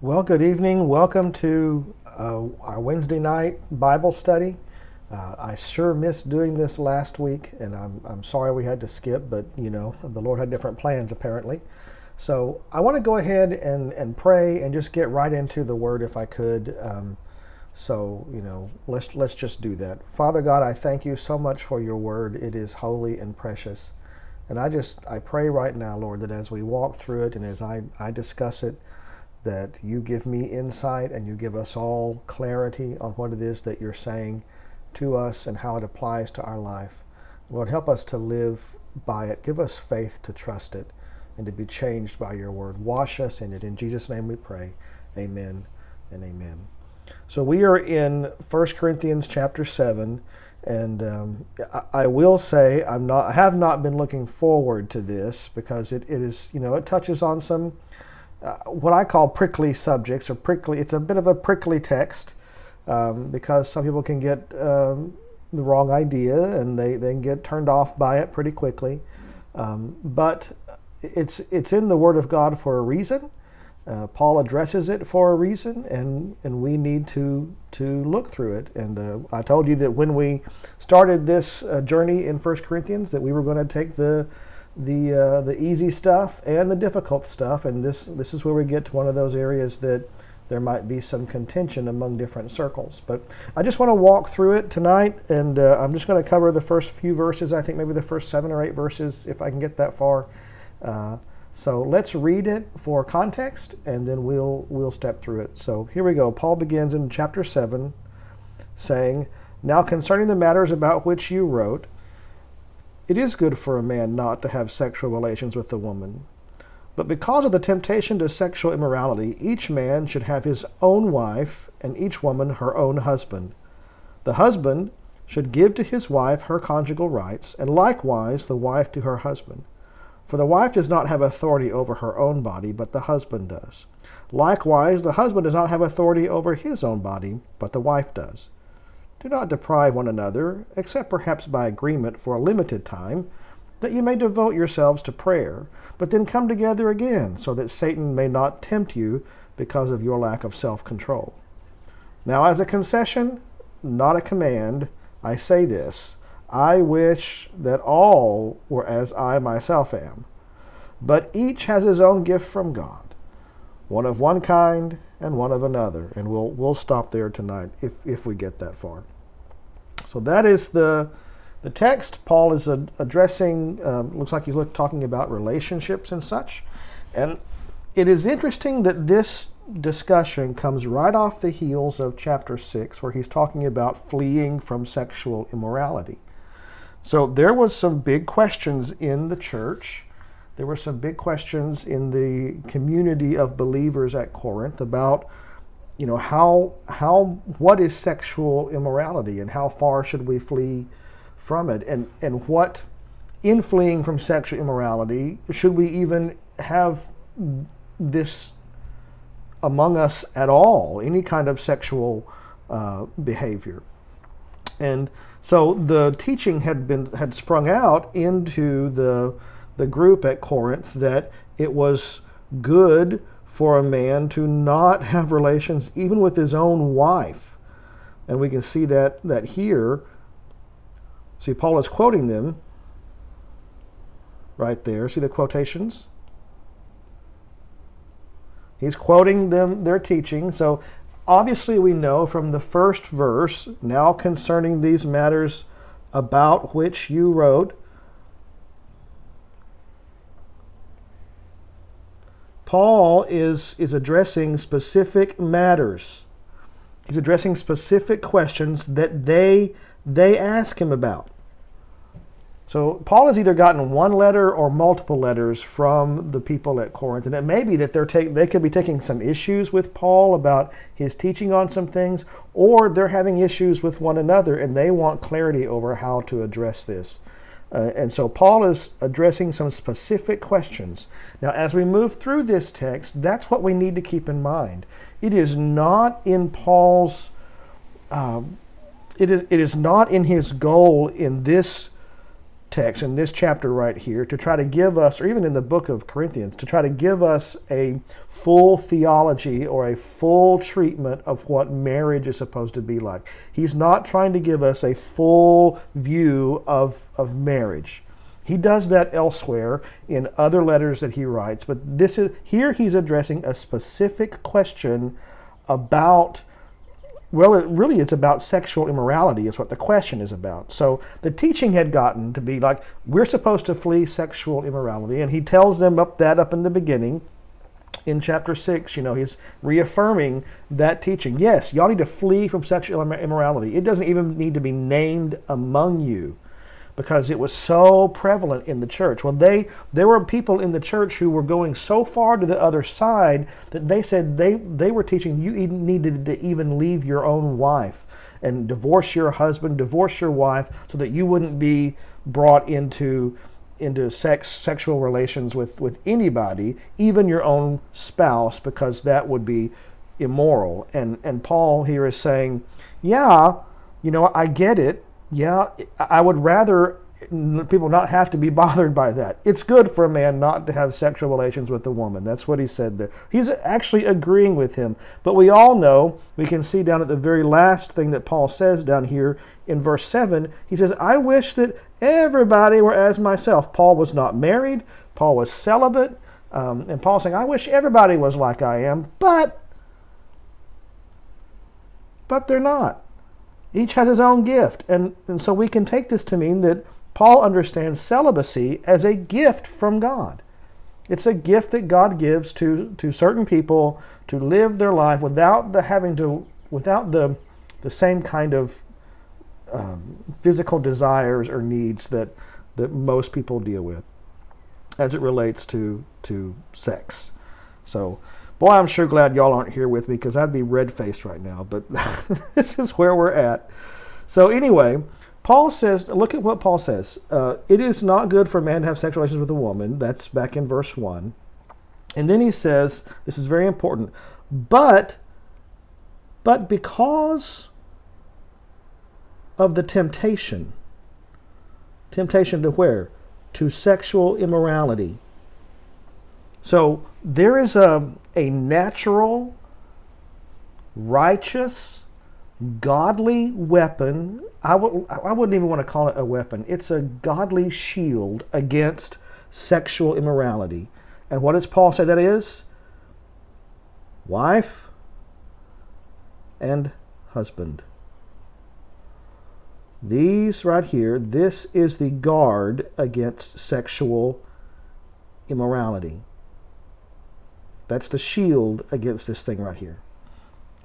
Well, good evening. Welcome to uh, our Wednesday night Bible study. Uh, I sure missed doing this last week, and I'm, I'm sorry we had to skip, but you know, the Lord had different plans apparently. So I want to go ahead and, and pray and just get right into the Word if I could. Um, so, you know, let's, let's just do that. Father God, I thank you so much for your Word. It is holy and precious. And I just, I pray right now, Lord, that as we walk through it and as I, I discuss it, that you give me insight and you give us all clarity on what it is that you're saying to us and how it applies to our life. Lord, help us to live by it. Give us faith to trust it and to be changed by your word. Wash us in it. In Jesus' name we pray. Amen and amen. So we are in 1 Corinthians chapter 7. And um, I, I, will say I'm not. I have not been looking forward to this because it, it is, you know, it touches on some uh, what I call prickly subjects or prickly. It's a bit of a prickly text um, because some people can get um, the wrong idea and they, can get turned off by it pretty quickly. Um, but it's it's in the Word of God for a reason. Uh, Paul addresses it for a reason, and, and we need to to look through it. And uh, I told you that when we started this uh, journey in First Corinthians, that we were going to take the the uh, the easy stuff and the difficult stuff, and this this is where we get to one of those areas that there might be some contention among different circles. But I just want to walk through it tonight, and uh, I'm just going to cover the first few verses. I think maybe the first seven or eight verses, if I can get that far. Uh, so let's read it for context, and then we'll we'll step through it. So here we go. Paul begins in chapter seven, saying, "Now concerning the matters about which you wrote." It is good for a man not to have sexual relations with a woman. But because of the temptation to sexual immorality, each man should have his own wife, and each woman her own husband. The husband should give to his wife her conjugal rights, and likewise the wife to her husband. For the wife does not have authority over her own body, but the husband does. Likewise, the husband does not have authority over his own body, but the wife does. Do not deprive one another, except perhaps by agreement for a limited time, that you may devote yourselves to prayer, but then come together again, so that Satan may not tempt you because of your lack of self control. Now, as a concession, not a command, I say this I wish that all were as I myself am. But each has his own gift from God, one of one kind and one of another. And we'll, we'll stop there tonight if, if we get that far. So that is the, the text. Paul is addressing, um, looks like he's talking about relationships and such. And it is interesting that this discussion comes right off the heels of chapter 6, where he's talking about fleeing from sexual immorality. So there was some big questions in the church there were some big questions in the community of believers at Corinth about you know how how what is sexual immorality and how far should we flee from it? And and what in fleeing from sexual immorality should we even have this among us at all any kind of sexual uh, behavior? And so the teaching had been had sprung out into the the group at Corinth that it was good for a man to not have relations even with his own wife. And we can see that, that here. See, Paul is quoting them right there. See the quotations? He's quoting them their teaching. So obviously we know from the first verse, now concerning these matters about which you wrote, Paul is, is addressing specific matters. He's addressing specific questions that they, they ask him about. So Paul has either gotten one letter or multiple letters from the people at Corinth, and it may be that they're take, they could be taking some issues with Paul about his teaching on some things, or they're having issues with one another, and they want clarity over how to address this. Uh, and so Paul is addressing some specific questions. Now, as we move through this text, that's what we need to keep in mind. It is not in Paul's, um, it, is, it is not in his goal in this text in this chapter right here to try to give us, or even in the book of Corinthians, to try to give us a full theology or a full treatment of what marriage is supposed to be like. He's not trying to give us a full view of, of marriage. He does that elsewhere in other letters that he writes, but this is here he's addressing a specific question about well, it really is about sexual immorality, is what the question is about. So the teaching had gotten to be like, we're supposed to flee sexual immorality. And he tells them up that up in the beginning in chapter 6. You know, he's reaffirming that teaching. Yes, y'all need to flee from sexual immorality. It doesn't even need to be named among you because it was so prevalent in the church. Well, they there were people in the church who were going so far to the other side that they said they they were teaching you needed to even leave your own wife and divorce your husband, divorce your wife, so that you wouldn't be brought into into sex sexual relations with with anybody, even your own spouse, because that would be immoral. And and Paul here is saying, yeah, you know, I get it yeah, I would rather people not have to be bothered by that. It's good for a man not to have sexual relations with a woman. That's what he said there. He's actually agreeing with him. But we all know, we can see down at the very last thing that Paul says down here in verse 7, he says, I wish that everybody were as myself. Paul was not married, Paul was celibate. Um, and Paul's saying, I wish everybody was like I am, but, but they're not. Each has his own gift. And, and so we can take this to mean that Paul understands celibacy as a gift from God. It's a gift that God gives to, to certain people to live their life without the having to without the the same kind of um, physical desires or needs that that most people deal with as it relates to to sex. So Boy, I'm sure glad y'all aren't here with me because I'd be red faced right now, but this is where we're at. So, anyway, Paul says, look at what Paul says. Uh, it is not good for a man to have sexual relations with a woman. That's back in verse 1. And then he says, this is very important, but, but because of the temptation, temptation to where? To sexual immorality. So there is a, a natural, righteous, godly weapon. I w- I wouldn't even want to call it a weapon. It's a godly shield against sexual immorality. And what does Paul say that is? Wife and husband. These right here, this is the guard against sexual immorality. That's the shield against this thing right here.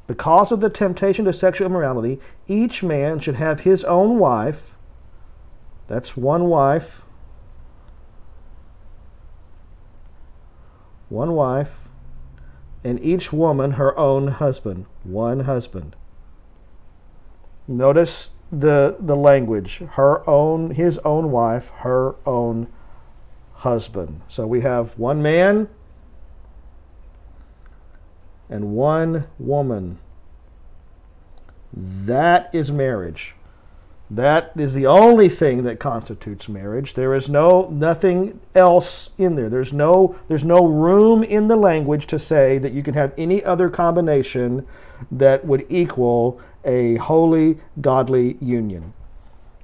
Because of the temptation to sexual immorality, each man should have his own wife. That's one wife. One wife. And each woman her own husband. One husband. Notice the, the language. Her own, his own wife, her own husband. So we have one man, and one woman. That is marriage. That is the only thing that constitutes marriage. There is no nothing else in there. There's no there's no room in the language to say that you can have any other combination that would equal a holy godly union.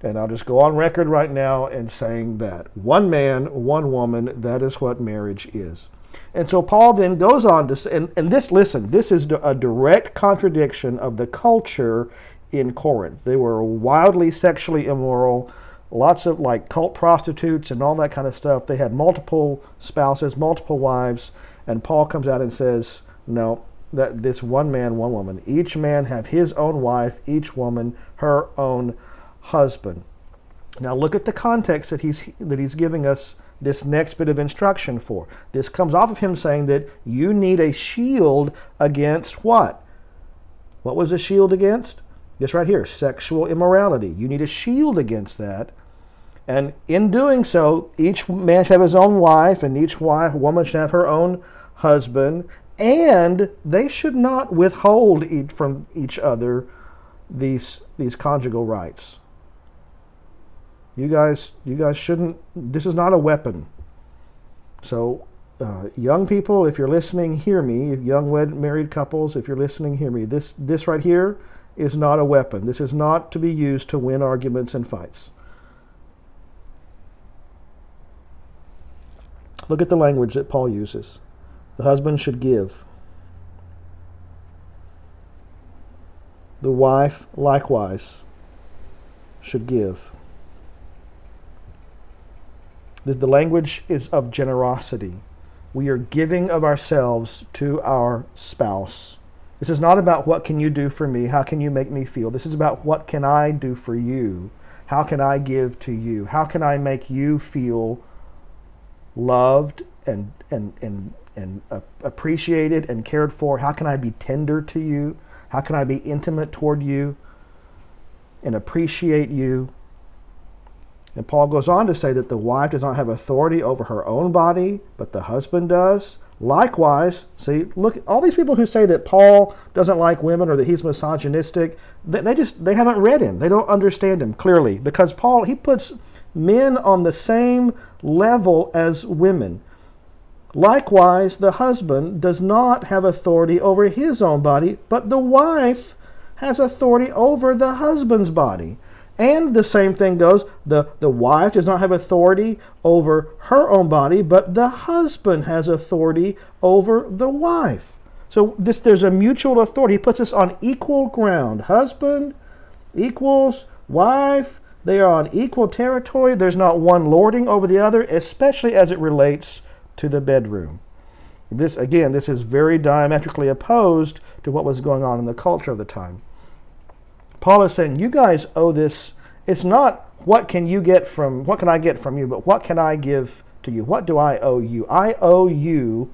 And I'll just go on record right now and saying that one man, one woman, that is what marriage is. And so Paul then goes on to say, and, and this, listen, this is a direct contradiction of the culture in Corinth. They were wildly sexually immoral, lots of like cult prostitutes and all that kind of stuff. They had multiple spouses, multiple wives, and Paul comes out and says, no, that this one man, one woman. Each man have his own wife, each woman her own husband. Now look at the context that he's that he's giving us this next bit of instruction for. This comes off of him saying that you need a shield against what? What was a shield against? This right here, sexual immorality. You need a shield against that. And in doing so, each man should have his own wife, and each wife, woman should have her own husband, and they should not withhold from each other these, these conjugal rights. You guys, you guys shouldn't. This is not a weapon. So, uh, young people, if you're listening, hear me. Young wed married couples, if you're listening, hear me. This this right here is not a weapon. This is not to be used to win arguments and fights. Look at the language that Paul uses. The husband should give. The wife likewise should give. The language is of generosity. We are giving of ourselves to our spouse. This is not about what can you do for me? How can you make me feel? This is about what can I do for you? How can I give to you? How can I make you feel loved and and and and appreciated and cared for? How can I be tender to you? How can I be intimate toward you and appreciate you? And Paul goes on to say that the wife does not have authority over her own body, but the husband does. Likewise, see, look, all these people who say that Paul doesn't like women or that he's misogynistic, they, they just they haven't read him. They don't understand him clearly because Paul he puts men on the same level as women. Likewise, the husband does not have authority over his own body, but the wife has authority over the husband's body. And the same thing goes the, the wife does not have authority over her own body, but the husband has authority over the wife. So this there's a mutual authority. He puts us on equal ground. Husband equals wife. They are on equal territory. There's not one lording over the other, especially as it relates to the bedroom. This again, this is very diametrically opposed to what was going on in the culture of the time. Paul is saying, you guys owe this. It's not what can you get from, what can I get from you, but what can I give to you? What do I owe you? I owe you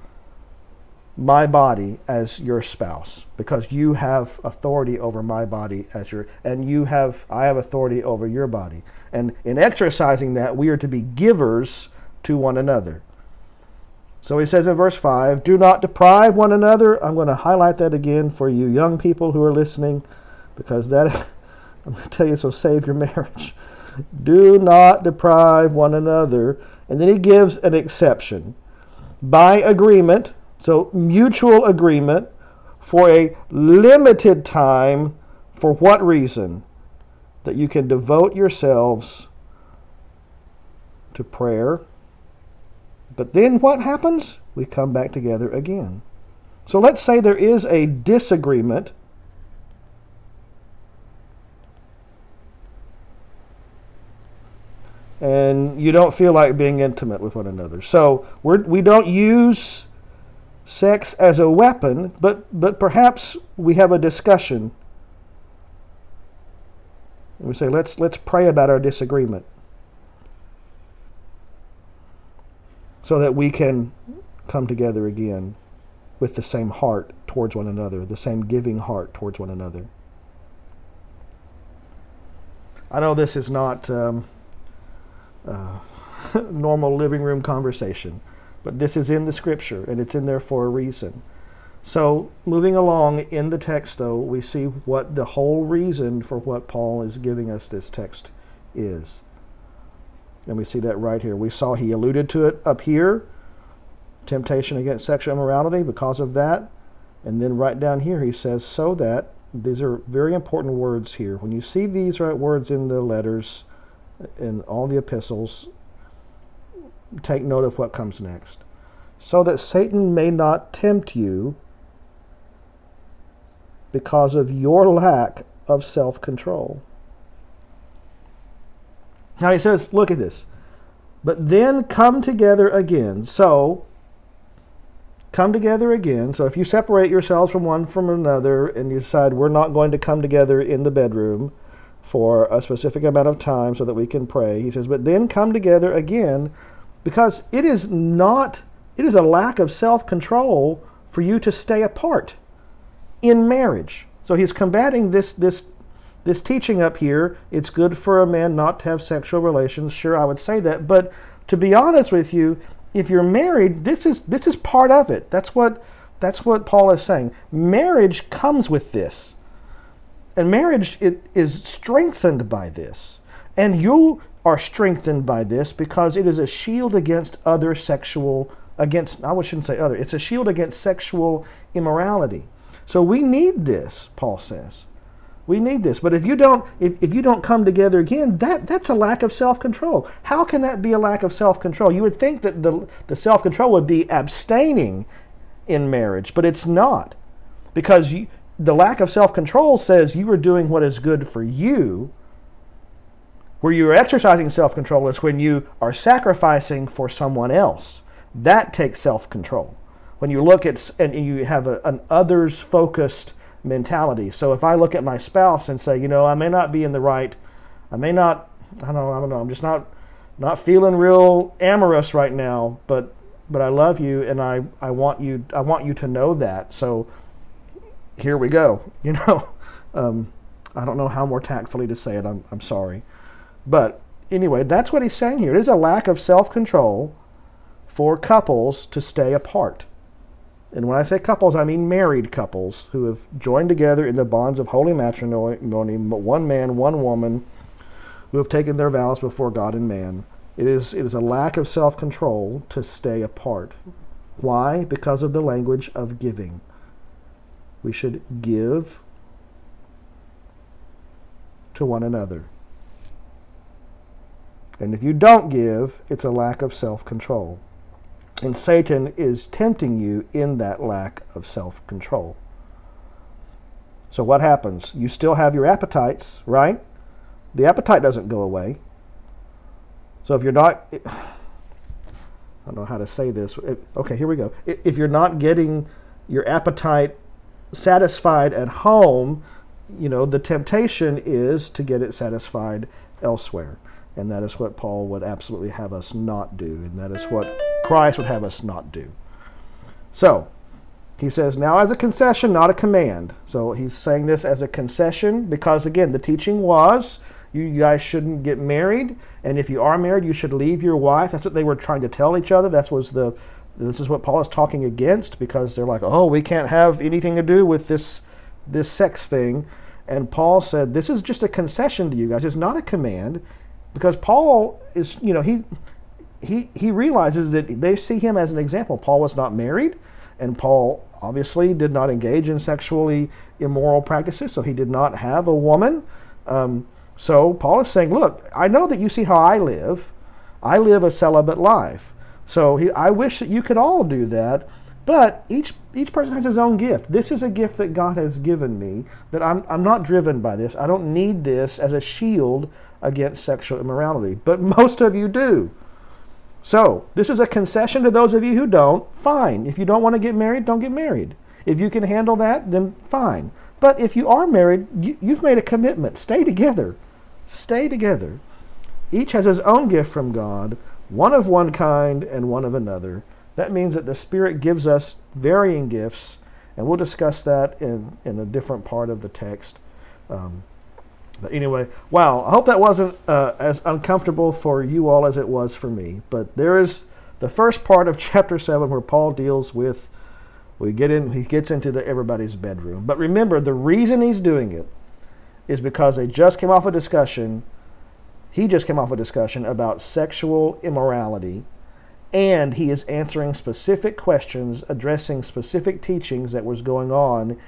my body as your spouse because you have authority over my body as your and you have I have authority over your body. And in exercising that we are to be givers to one another. So he says in verse 5, do not deprive one another. I'm going to highlight that again for you young people who are listening because that, I'm going to tell you, so save your marriage. Do not deprive one another. And then he gives an exception. By agreement, so mutual agreement, for a limited time, for what reason? That you can devote yourselves to prayer. But then what happens? We come back together again. So let's say there is a disagreement and you don't feel like being intimate with one another. So we're, we don't use sex as a weapon, but, but perhaps we have a discussion. And we say, let's, let's pray about our disagreement so that we can come together again with the same heart towards one another, the same giving heart towards one another. I know this is not. Um, uh, normal living room conversation. But this is in the scripture, and it's in there for a reason. So, moving along in the text, though, we see what the whole reason for what Paul is giving us this text is. And we see that right here. We saw he alluded to it up here temptation against sexual immorality because of that. And then right down here, he says, so that, these are very important words here. When you see these right words in the letters, in all the epistles, take note of what comes next. So that Satan may not tempt you because of your lack of self control. Now he says, look at this. But then come together again. So, come together again. So, if you separate yourselves from one from another and you decide we're not going to come together in the bedroom, for a specific amount of time so that we can pray. He says, but then come together again because it is not, it is a lack of self control for you to stay apart in marriage. So he's combating this, this, this teaching up here. It's good for a man not to have sexual relations. Sure, I would say that. But to be honest with you, if you're married, this is, this is part of it. That's what, that's what Paul is saying. Marriage comes with this. And marriage it is strengthened by this. And you are strengthened by this because it is a shield against other sexual against I shouldn't say other. It's a shield against sexual immorality. So we need this, Paul says. We need this. But if you don't if, if you don't come together again, that, that's a lack of self-control. How can that be a lack of self-control? You would think that the, the self-control would be abstaining in marriage, but it's not. Because you, the lack of self-control says you are doing what is good for you where you are exercising self control is when you are sacrificing for someone else. That takes self control. When you look at and you have a, an others focused mentality. So if I look at my spouse and say, you know, I may not be in the right, I may not, I don't know, I don't know, I'm just not not feeling real amorous right now, but but I love you and I, I want you I want you to know that. So here we go. You know, um, I don't know how more tactfully to say it. I'm I'm sorry. But anyway, that's what he's saying here. It is a lack of self control for couples to stay apart. And when I say couples, I mean married couples who have joined together in the bonds of holy matrimony, one man, one woman, who have taken their vows before God and man. It is, it is a lack of self control to stay apart. Why? Because of the language of giving. We should give to one another. And if you don't give, it's a lack of self control. And Satan is tempting you in that lack of self control. So what happens? You still have your appetites, right? The appetite doesn't go away. So if you're not, I don't know how to say this. Okay, here we go. If you're not getting your appetite satisfied at home, you know, the temptation is to get it satisfied elsewhere. And that is what Paul would absolutely have us not do. And that is what Christ would have us not do. So, he says, now as a concession, not a command. So he's saying this as a concession because, again, the teaching was you guys shouldn't get married. And if you are married, you should leave your wife. That's what they were trying to tell each other. That was the. This is what Paul is talking against because they're like, oh, we can't have anything to do with this, this sex thing. And Paul said, this is just a concession to you guys. It's not a command because Paul is, you know, he he he realizes that they see him as an example. Paul was not married, and Paul obviously did not engage in sexually immoral practices, so he did not have a woman. Um, so Paul is saying, look, I know that you see how I live. I live a celibate life. So he, I wish that you could all do that, but each each person has his own gift. This is a gift that God has given me that I'm I'm not driven by this. I don't need this as a shield against sexual immorality, but most of you do. So, this is a concession to those of you who don't. Fine. If you don't want to get married, don't get married. If you can handle that, then fine. But if you are married, you, have made a commitment. Stay together. Stay together. Each has his own gift from God, one of one kind and one of another. That means that the Spirit gives us varying gifts, and we'll discuss that in, in a different part of the text. Um, but anyway, wow, I hope that wasn't uh, as uncomfortable for you all as it was for me. But there is the first part of chapter 7 where Paul deals with we get in he gets into the everybody's bedroom. But remember the reason he's doing it is because they just came off a discussion he just came off a discussion about sexual immorality and he is answering specific questions addressing specific teachings that was going on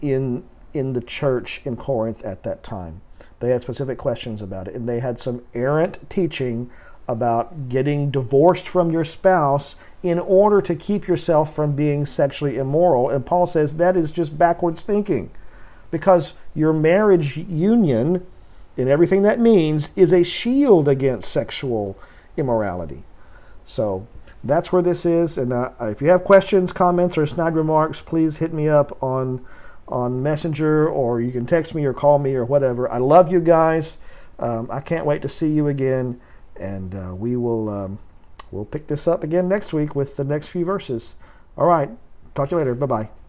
in in the church in Corinth at that time. They had specific questions about it, and they had some errant teaching about getting divorced from your spouse in order to keep yourself from being sexually immoral. And Paul says that is just backwards thinking because your marriage union and everything that means is a shield against sexual immorality. So that's where this is. And uh, if you have questions, comments, or snide remarks, please hit me up on on Messenger, or you can text me or call me or whatever. I love you guys. Um, I can't wait to see you again, and uh, we will um, we'll pick this up again next week with the next few verses. All right, talk to you later. Bye bye.